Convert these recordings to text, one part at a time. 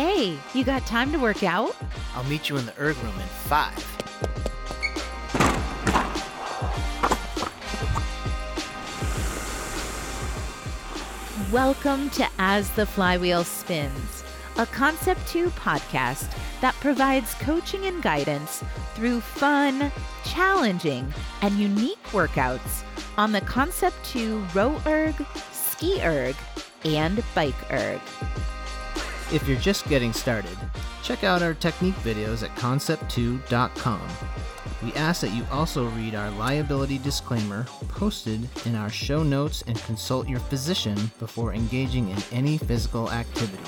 Hey, you got time to work out? I'll meet you in the erg room in five. Welcome to As the Flywheel Spins, a Concept 2 podcast that provides coaching and guidance through fun, challenging, and unique workouts on the Concept 2 row erg, ski erg, and bike erg. If you're just getting started, check out our technique videos at concept2.com. We ask that you also read our liability disclaimer posted in our show notes and consult your physician before engaging in any physical activity.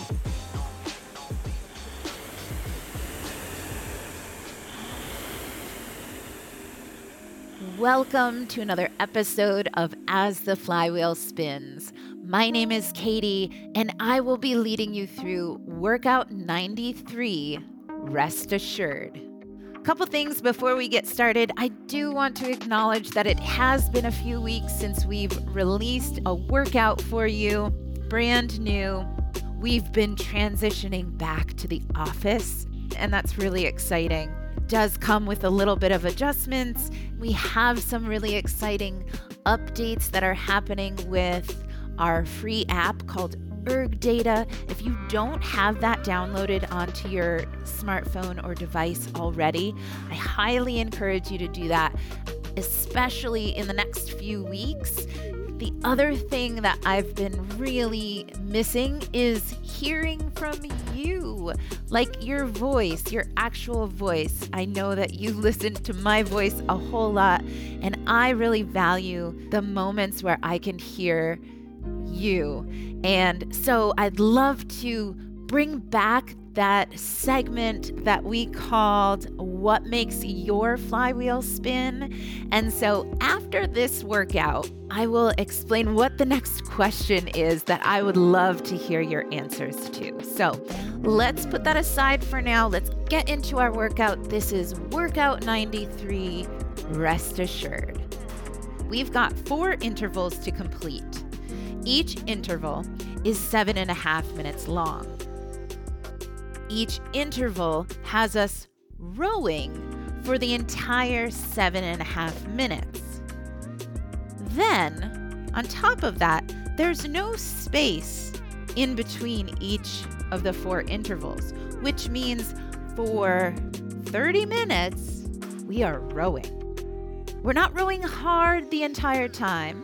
Welcome to another episode of As the Flywheel Spins. My name is Katie, and I will be leading you through Workout 93 Rest Assured. A couple things before we get started. I do want to acknowledge that it has been a few weeks since we've released a workout for you, brand new. We've been transitioning back to the office, and that's really exciting does come with a little bit of adjustments. We have some really exciting updates that are happening with our free app called Erg Data. If you don't have that downloaded onto your smartphone or device already, I highly encourage you to do that, especially in the next few weeks the other thing that I've been really missing is hearing from you, like your voice, your actual voice. I know that you listen to my voice a whole lot, and I really value the moments where I can hear you. And so I'd love to bring back that segment that we called What Makes Your Flywheel Spin. And so after this workout, I will explain what the next question is that I would love to hear your answers to. So let's put that aside for now. Let's get into our workout. This is Workout 93 Rest Assured. We've got four intervals to complete. Each interval is seven and a half minutes long. Each interval has us rowing for the entire seven and a half minutes. Then, on top of that, there's no space in between each of the four intervals, which means for 30 minutes, we are rowing. We're not rowing hard the entire time,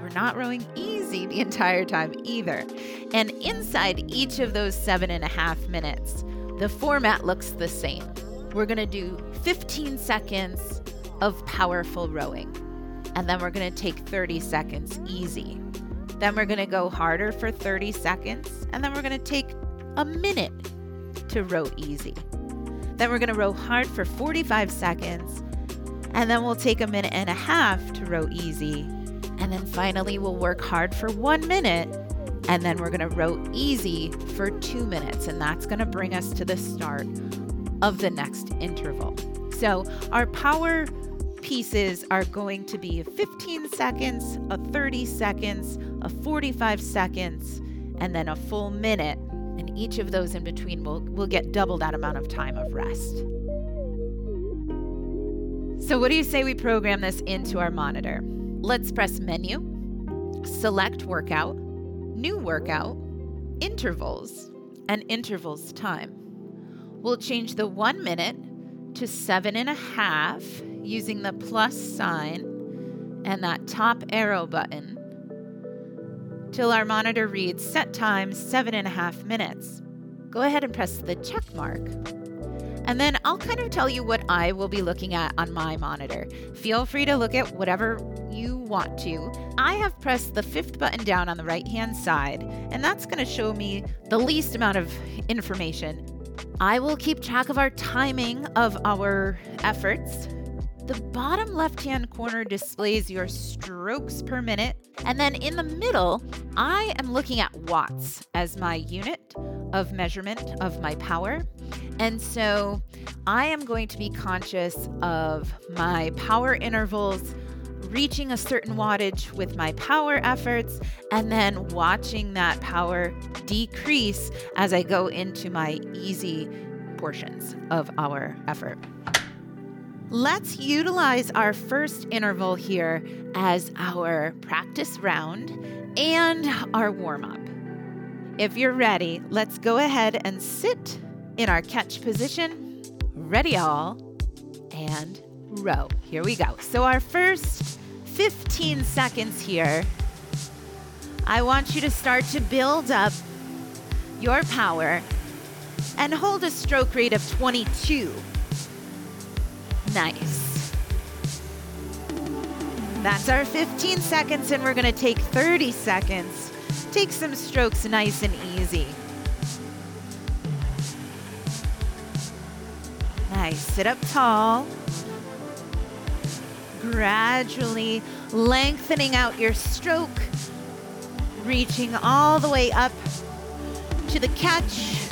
we're not rowing easy the entire time either. And inside each of those seven and a half minutes, the format looks the same. We're gonna do 15 seconds of powerful rowing, and then we're gonna take 30 seconds easy. Then we're gonna go harder for 30 seconds, and then we're gonna take a minute to row easy. Then we're gonna row hard for 45 seconds, and then we'll take a minute and a half to row easy and then finally, we'll work hard for one minute. And then we're going to row easy for two minutes. And that's going to bring us to the start of the next interval. So our power pieces are going to be 15 seconds, a 30 seconds, a 45 seconds, and then a full minute. And each of those in between will, will get double that amount of time of rest. So, what do you say we program this into our monitor? Let's press menu, select workout, new workout, intervals, and intervals time. We'll change the one minute to seven and a half using the plus sign and that top arrow button till our monitor reads set time seven and a half minutes. Go ahead and press the check mark. And then I'll kind of tell you what I will be looking at on my monitor. Feel free to look at whatever you want to. I have pressed the fifth button down on the right hand side, and that's going to show me the least amount of information. I will keep track of our timing of our efforts. The bottom left hand corner displays your strokes per minute. And then in the middle, I am looking at watts as my unit of measurement of my power. And so I am going to be conscious of my power intervals reaching a certain wattage with my power efforts and then watching that power decrease as I go into my easy portions of our effort. Let's utilize our first interval here as our practice round and our warm up. If you're ready, let's go ahead and sit in our catch position. Ready, all, and row. Here we go. So, our first 15 seconds here, I want you to start to build up your power and hold a stroke rate of 22. Nice. That's our 15 seconds, and we're going to take 30 seconds. Take some strokes nice and easy. Nice. Sit up tall. Gradually lengthening out your stroke, reaching all the way up to the catch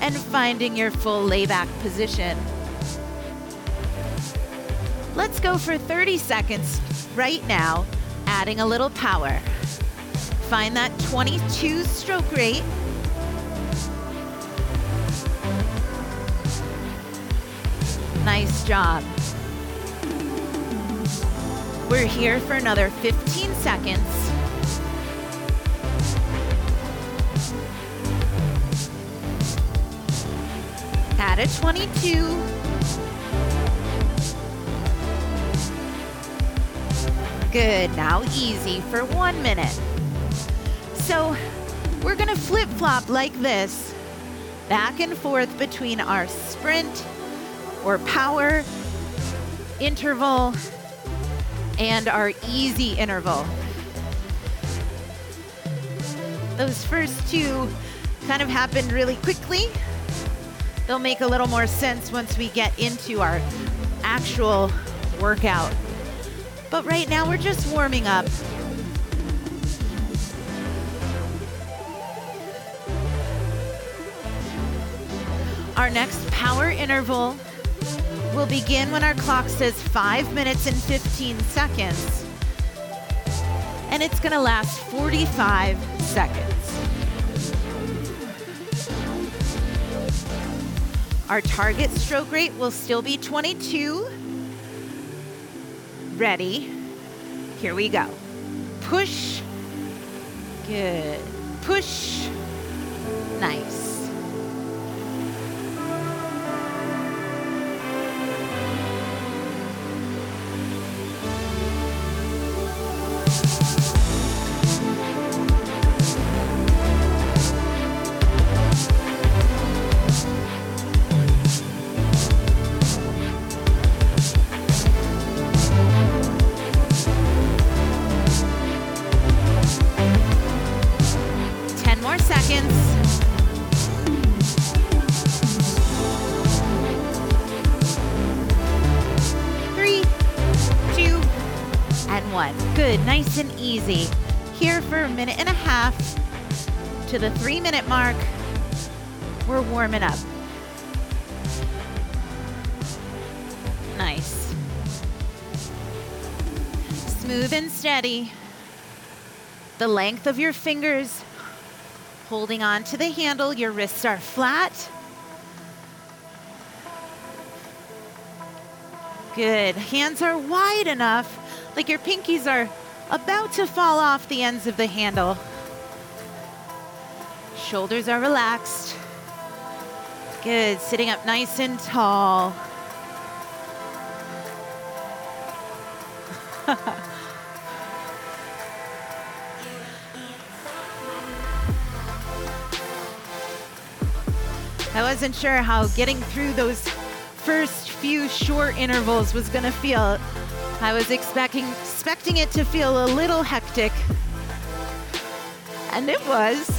and finding your full layback position. Let's go for 30 seconds right now, adding a little power. Find that 22 stroke rate. Nice job. We're here for another 15 seconds. Add a 22. Good, now easy for one minute. So we're gonna flip flop like this, back and forth between our sprint or power interval and our easy interval. Those first two kind of happened really quickly. They'll make a little more sense once we get into our actual workout. But right now we're just warming up. Our next power interval will begin when our clock says 5 minutes and 15 seconds. And it's going to last 45 seconds. Our target stroke rate will still be 22 Ready? Here we go. Push. Good. Push. Nice. Easy. Here for a minute and a half to the three minute mark. We're warming up. Nice. Smooth and steady. The length of your fingers holding on to the handle. Your wrists are flat. Good. Hands are wide enough, like your pinkies are about to fall off the ends of the handle. Shoulders are relaxed. Good, sitting up nice and tall. I wasn't sure how getting through those first few short intervals was going to feel. I was expecting expecting it to feel a little hectic. And it was.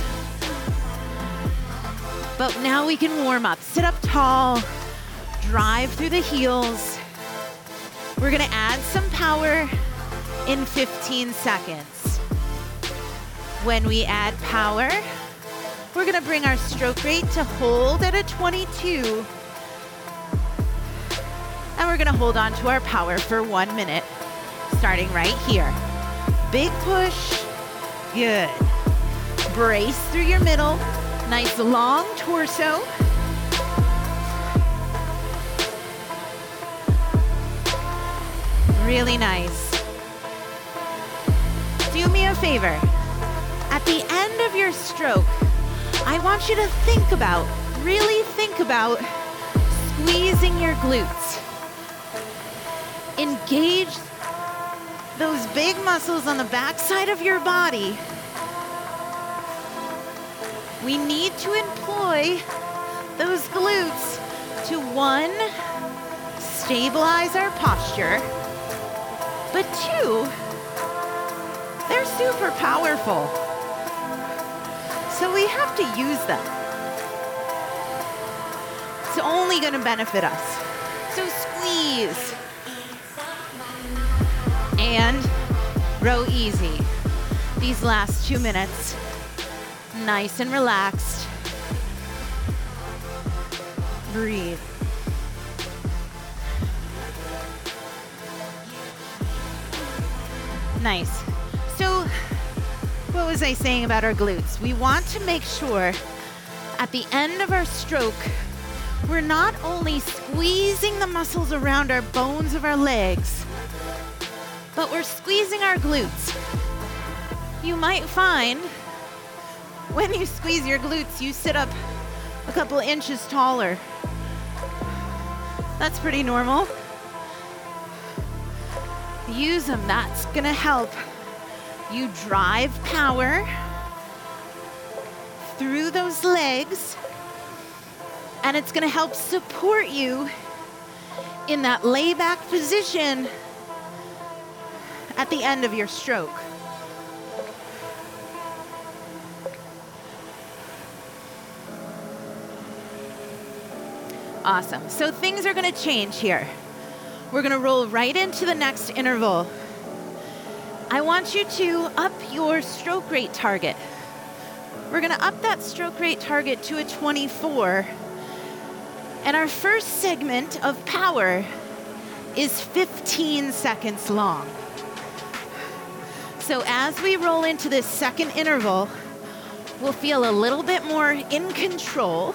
But now we can warm up. Sit up tall, drive through the heels. We're gonna add some power in 15 seconds. When we add power, we're gonna bring our stroke rate to hold at a 22 and we're gonna hold on to our power for one minute. starting right here. Big push. Good. Brace through your middle. Nice long torso. Really nice. Do me a favor. At the end of your stroke, I want you to think about, really think about squeezing your glutes. Engage those big muscles on the backside of your body. We need to employ those glutes to one, stabilize our posture, but two, they're super powerful. So we have to use them. It's only going to benefit us. So squeeze. And row easy. These last two minutes, nice and relaxed. Breathe. Nice. So, what was I saying about our glutes? We want to make sure at the end of our stroke, we're not only squeezing the muscles around our bones of our legs, but we're squeezing our glutes. You might find when you squeeze your glutes, you sit up a couple inches taller. That's pretty normal. Use them. That's to help you drive power through those legs, and it's to help support you in that layback position at the end of your stroke. Awesome. So things are going to change here. We're going to roll right into the next interval. I want you to up your stroke rate target. We're going to up that stroke rate target to a 24. And our first segment of power is 15 seconds long. So as we roll into this second interval, we'll feel a little bit more in control,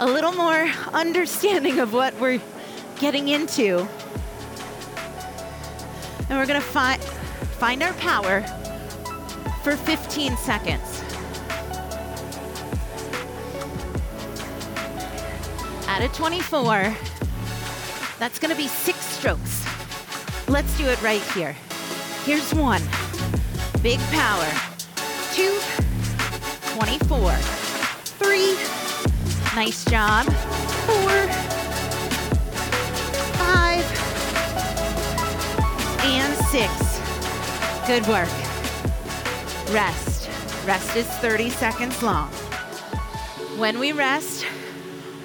a little more understanding of what we're getting into. And we're gonna fi- find our power for 15 seconds. At a 24, that's gonna be six strokes. Let's do it right here. Here's one. Big power. Two. 24. Three. Nice job. Four. Five. And six. Good work. Rest. Rest is 30 seconds long. When we rest,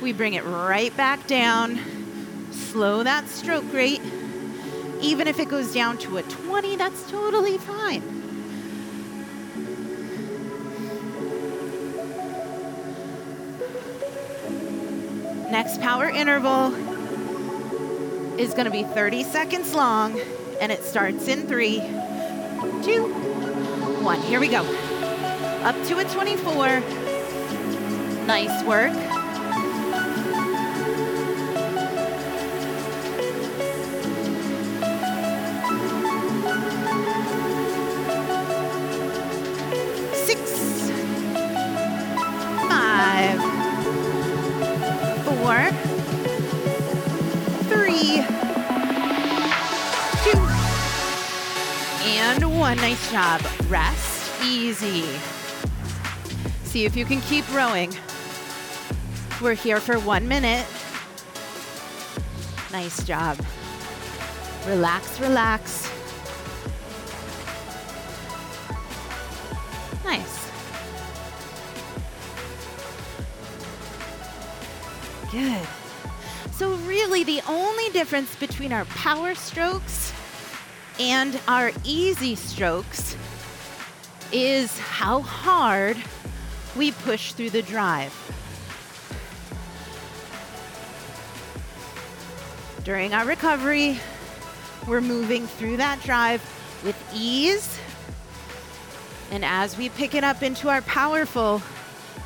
we bring it right back down. Slow that stroke rate. Even if it goes down to a 20, that's totally fine. Next power interval is going to be 30 seconds long, and it starts in three, two, one. Here we go. Up to a 24. Nice work. Five, four, three, two, and one. Nice job. Rest easy. See if you can keep rowing. We're here for one minute. Nice job. Relax, relax. Difference between our power strokes and our easy strokes is how hard we push through the drive. During our recovery, We're moving through that drive with ease. And as we pick it up into our powerful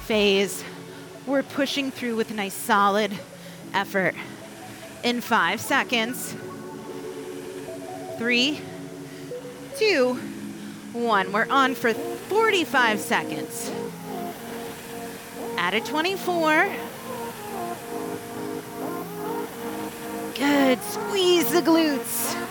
phase, we're pushing through with a nice solid effort. In five seconds, three, two, one. We're on for 45 seconds. At a 24. Good. Squeeze the glutes.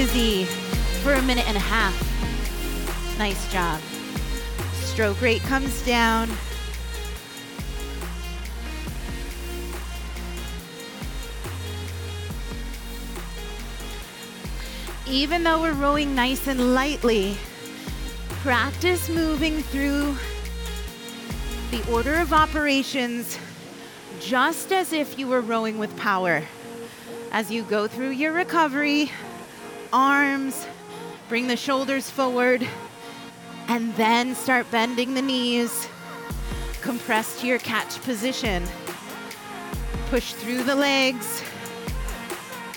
Easy for a minute and a half. Nice job. Stroke rate comes down. Even though we're rowing nice and lightly, practice moving through the order of operations just as if you were rowing with power. As you go through your recovery, arms, bring the shoulders forward, and then start bending the knees. Compress to your catch position. Push through the legs.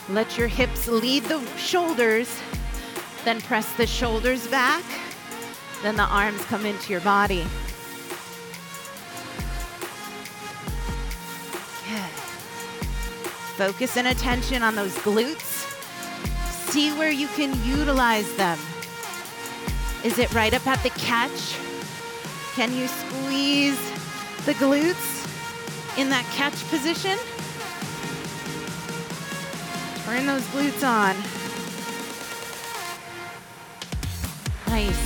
Let your hips lead the shoulders. Then press the shoulders back. Then the arms come into your body. Good. Focus and attention on those glutes. See where you can utilize them. Is it right up at the catch? Can you squeeze the glutes in that catch position? Turn those glutes on. Nice.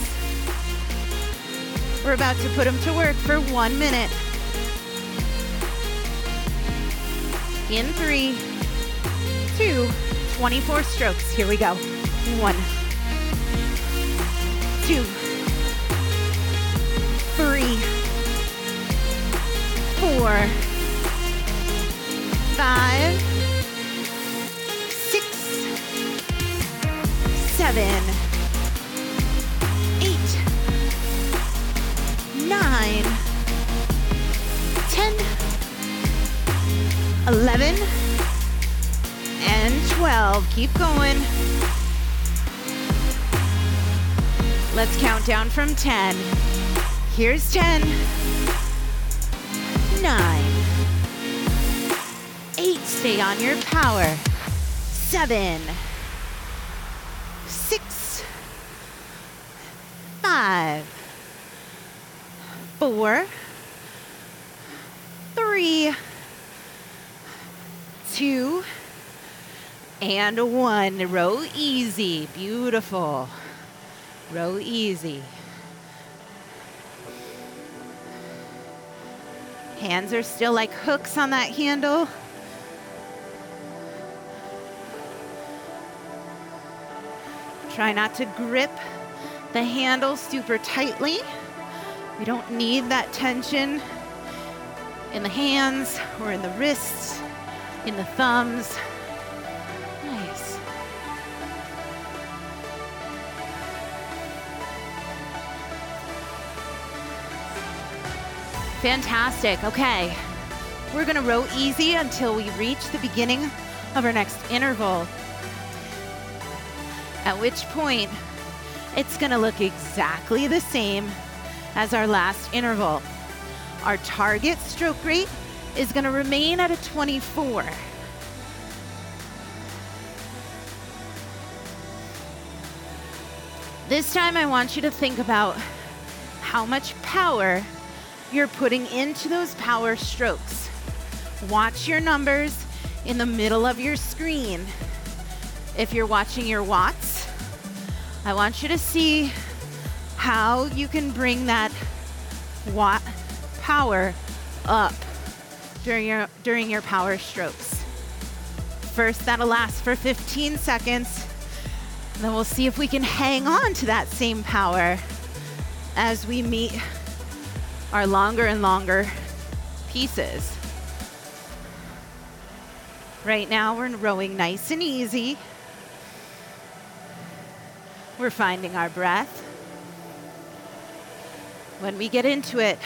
We're about to put them to work for one minute. In three, two, 24 strokes. Here we go. One, two, three, four, five, six, seven, eight, nine, ten, eleven, 12. Keep going. Let's count down from 10. Here's 10, 9, 8, stay on your power, 7, 6, 5, 4, 3, 2, and 1. Row easy. Beautiful. Row easy. Hands are still like hooks on that handle. Try not to grip the handle super tightly. We don't need that tension in the hands or in the wrists, in the thumbs. Fantastic. Okay. We're going to row easy until we reach the beginning of our next interval. At which point, it's going to look exactly the same as our last interval. Our target stroke rate is going to remain at a 24. This time, I want you to think about how much power you're putting into those power strokes. Watch your numbers in the middle of your screen. If you're watching your watts, I want you to see how you can bring that watt power up during your during your power strokes. First, that'll last for 15 seconds. Then we'll see if we can hang on to that same power as we meet our longer and longer pieces. Right now, we're rowing nice and easy. We're finding our breath. When we get into it,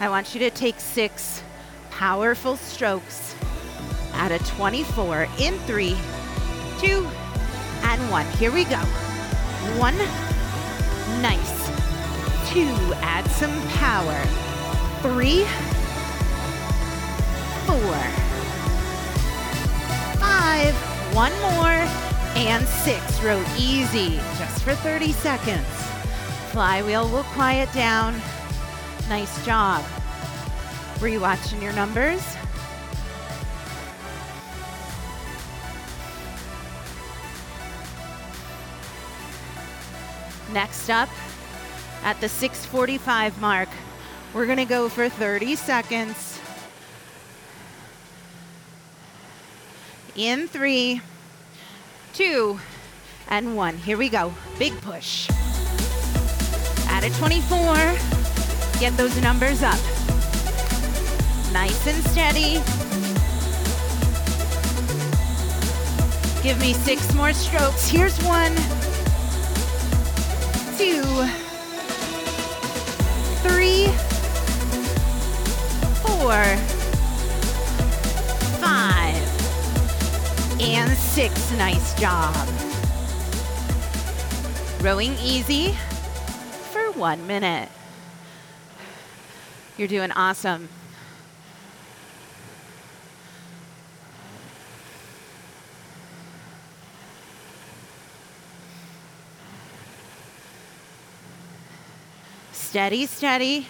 I want you to take six powerful strokes at a 24 in three, two, and one. Here we go. One, nice. Two, add some power. Three, four, five, one more, and six. Row easy, just for 30 seconds. Flywheel will quiet down. Nice job. Were you watching your numbers? Next up, at the 645 mark, we're gonna go for 30 seconds. In three, two, and one. Here we go. Big push. At a 24, get those numbers up. Nice and steady. Give me six more strokes. Here's one two, three, four, five, and six. Nice job. Rowing easy for one minute. You're doing awesome. Steady, steady.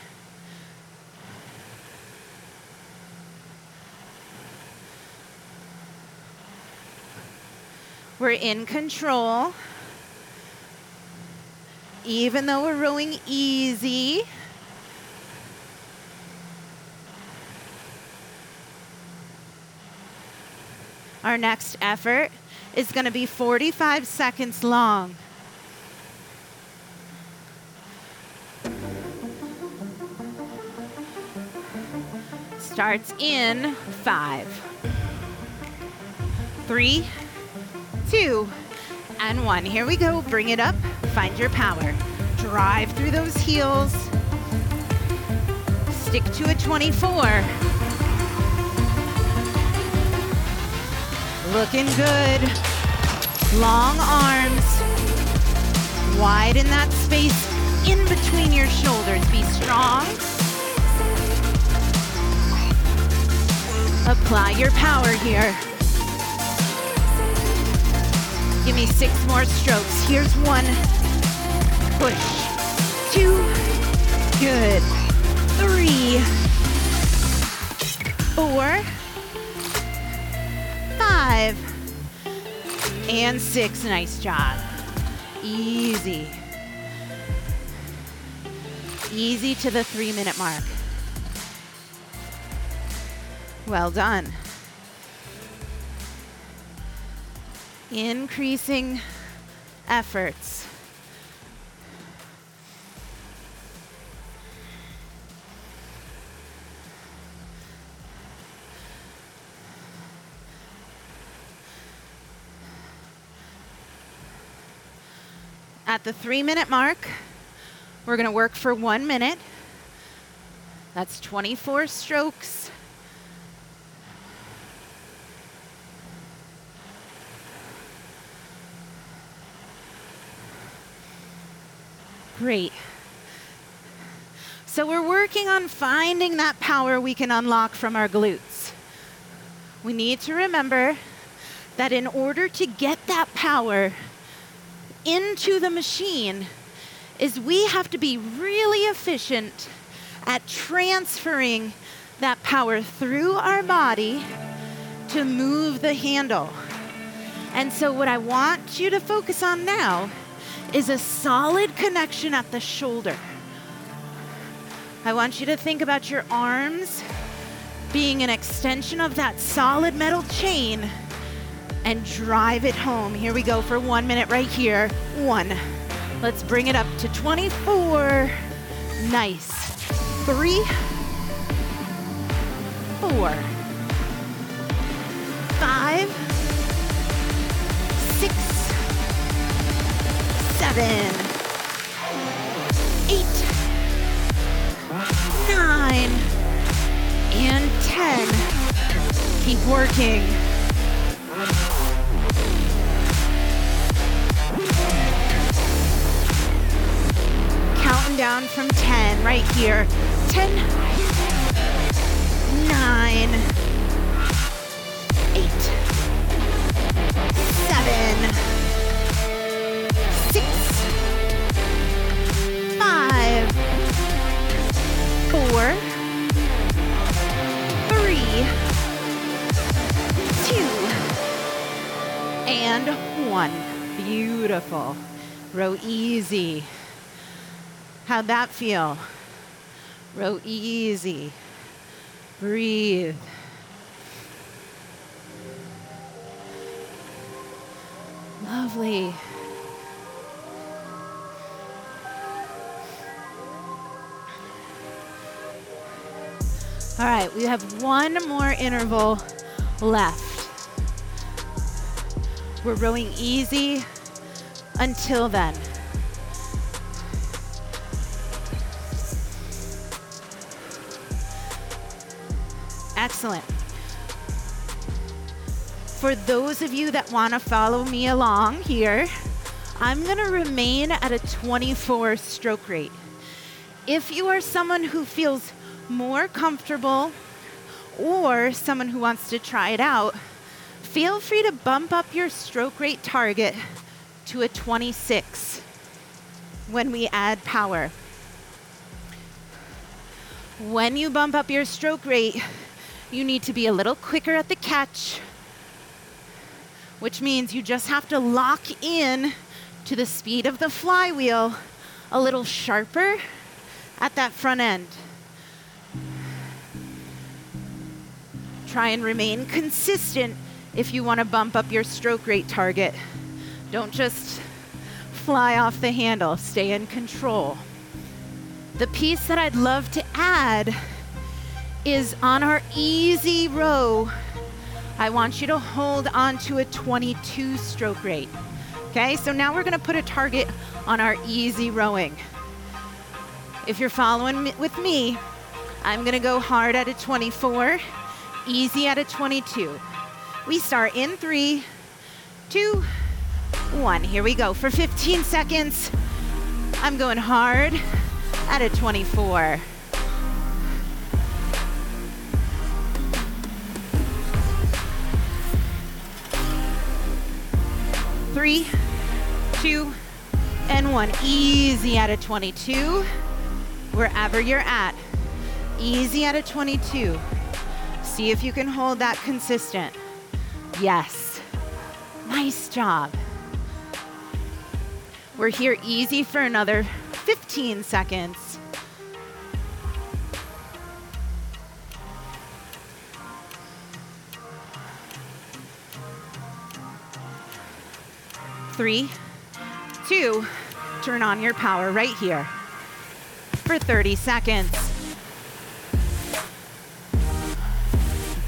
We're in control. Even though we're rowing easy. Our next effort is going to be 45 seconds long. Starts in five, three, two, and one. Here we go. Bring it up. Find your power. Drive through those heels. Stick to a 24. Looking good. Long arms. Widen that space in between your shoulders. Be strong. Apply your power here. Give me six more strokes. Here's one. Push. Two. Good. Three. Four. Five. And six. Nice job. Easy. Easy to the three minute mark. Well done. Increasing efforts. At the three minute mark, we're going to work for one minute. That's 24 strokes. Great. So we're working on finding that power we can unlock from our glutes. We need to remember that in order to get that power into the machine is we have to be really efficient at transferring that power through our body to move the handle. And so what I want you to focus on now is a solid connection at the shoulder. I want you to think about your arms being an extension of that solid metal chain and drive it home. Here we go for one minute right here. One. Let's bring it up to 24. Nice. Three, four, five, seven, eight, nine, and 10. Keep working. Counting down from 10 right here. 10, 9, Beautiful. Row easy. How'd that feel? Row easy. Breathe. Lovely. All right, we have one more interval left. We're rowing easy until then. Excellent. For those of you that want to follow me along here, I'm going to remain at a 24 stroke rate. If you are someone who feels more comfortable or someone who wants to try it out, feel free to bump up your stroke rate target to a 26 when we add power. When you bump up your stroke rate, you need to be a little quicker at the catch, which means you just have to lock in to the speed of the flywheel a little sharper at that front end. Try and remain consistent if you want to bump up your stroke rate target. Don't just fly off the handle, stay in control. The piece that I'd love to add is on our easy row. I want you to hold on to a 22 stroke rate. Okay, so now we're gonna put a target on our easy rowing. If you're following with me, I'm gonna go hard at a 24, easy at a 22. We start in three, two, one. Here we go for 15 seconds. I'm going hard at a 24. Three, two, and one. Easy at a 22. Wherever you're at. Easy at a 22. See if you can hold that consistent. Yes. Nice job. We're here easy for another 15 seconds. Three, two, turn on your power right here for 30 seconds.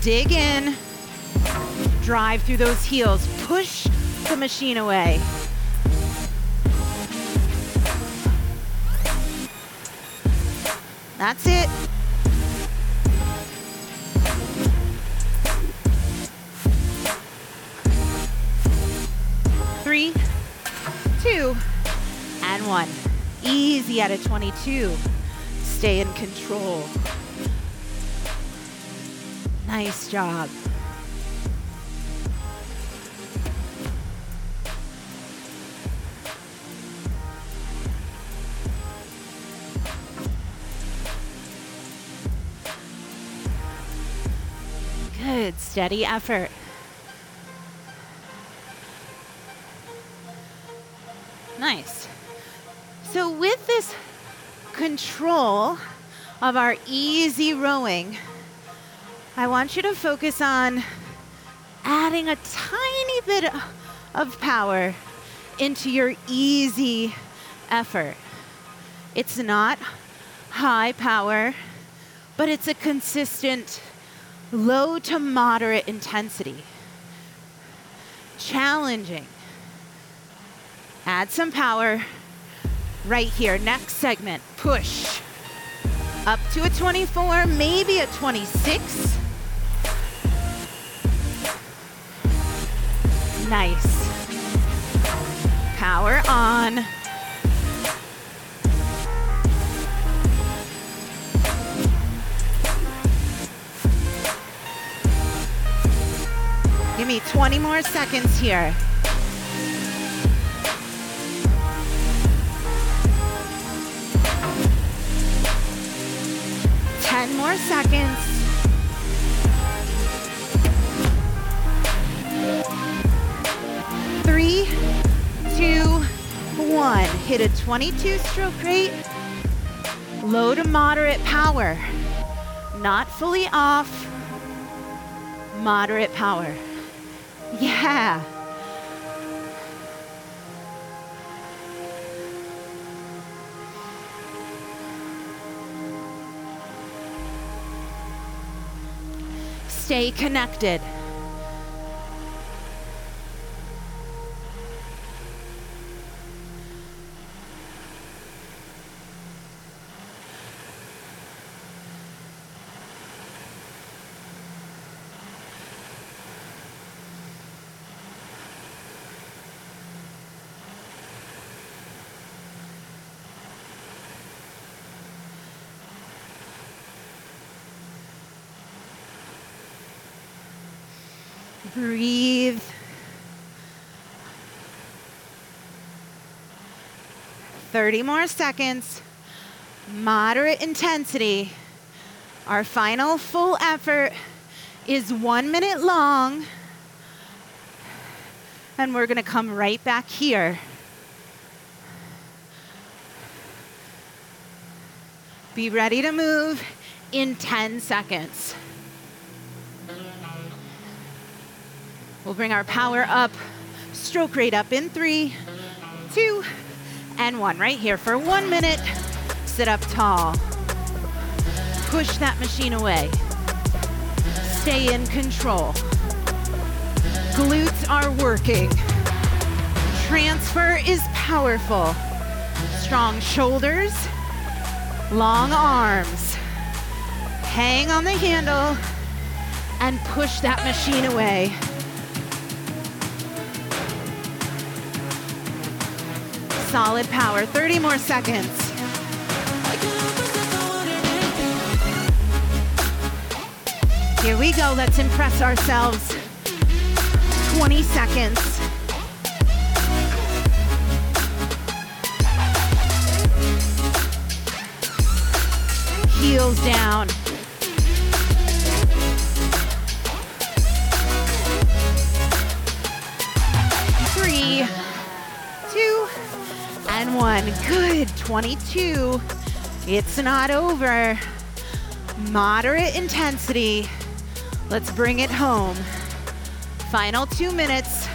Dig in, drive through those heels, push the machine away. That's it. Three, two, and one. Easy at a 22. Stay in control. Nice job. Good, steady effort. Nice. So, with this control of our easy rowing, I want you to focus on adding a tiny bit of power into your easy effort. It's not high power, but it's a consistent low to moderate intensity. Challenging. Add some power right here. Next segment, push. Up to a 24, maybe a 26. Nice. Power on. Give me 20 more seconds here. Ten more seconds. Three, two, one. Hit a 22 stroke rate. Low to moderate power. Not fully off. Moderate power. Yeah. Stay connected. Breathe. Thirty more seconds. Moderate intensity. Our final full effort is one minute long. And we're going to come right back here. Be ready to move in 10 seconds. We'll bring our power up, stroke rate up in three, two, and one. Right here for one minute. Sit up tall. Push that machine away. Stay in control. Glutes are working. Transfer is powerful. Strong shoulders, long arms. Hang on the handle and push that machine away. Solid power, 30 more seconds. Here we go, let's impress ourselves. 20 seconds. Heels down. One Good. 22. It's not over. Moderate intensity. Let's bring it home. Final two minutes.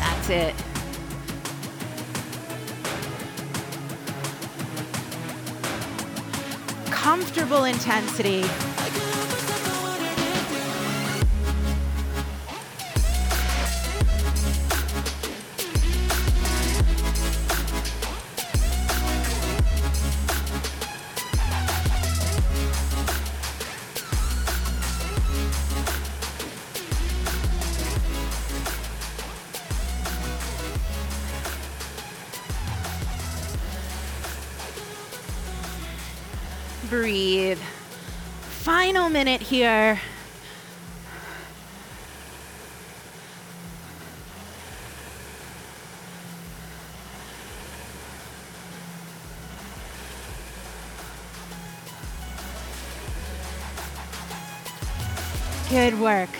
That's it. Comfortable intensity. Minute here. Good work.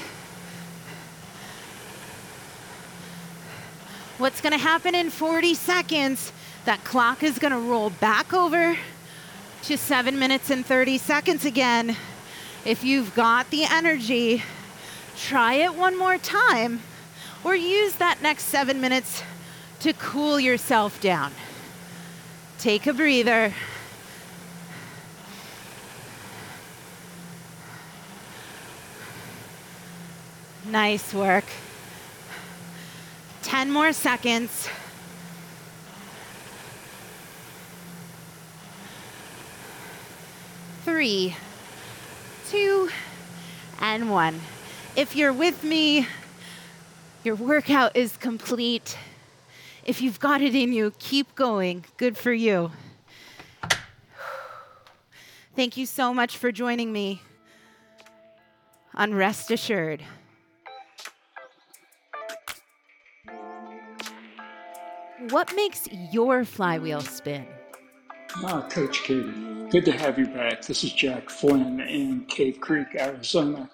What's going to happen in 40 seconds? That clock is going to roll back over to seven minutes and 30 seconds again. If you've got the energy, try it one more time or use that next seven minutes to cool yourself down. Take a breather. Nice work. 10 more seconds. Three, two, and one. If you're with me, your workout is complete. If you've got it in you, keep going. Good for you. Thank you so much for joining me on Rest Assured. What makes your flywheel spin? Ah, Coach Katie, good to have you back. This is Jack Flynn in Cave Creek, Arizona.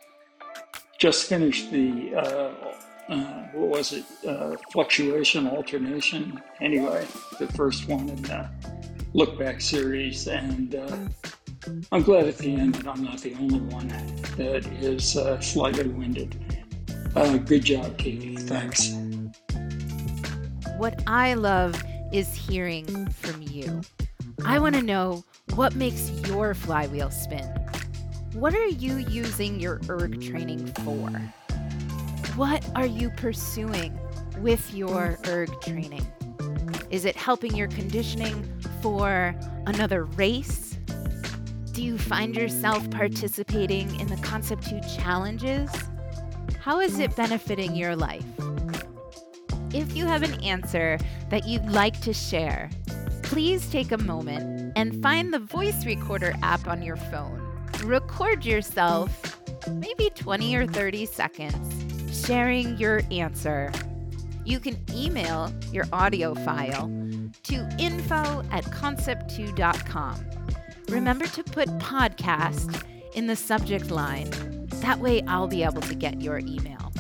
Just finished the, uh, uh, what was it, uh, fluctuation alternation. Anyway, the first one in the look back series. And uh, I'm glad at the end that I'm not the only one that is uh, slightly winded. Uh, good job, Katie. Thanks. What I love is hearing from you. I want to know what makes your flywheel spin. What are you using your erg training for? What are you pursuing with your erg training? Is it helping your conditioning for another race? Do you find yourself participating in the Concept 2 challenges? How is it benefiting your life? If you have an answer that you'd like to share, please take a moment and find the voice recorder app on your phone. Record yourself, maybe 20 or 30 seconds, sharing your answer. You can email your audio file to info at concept2.com. Remember to put podcast in the subject line. That way, I'll be able to get your email.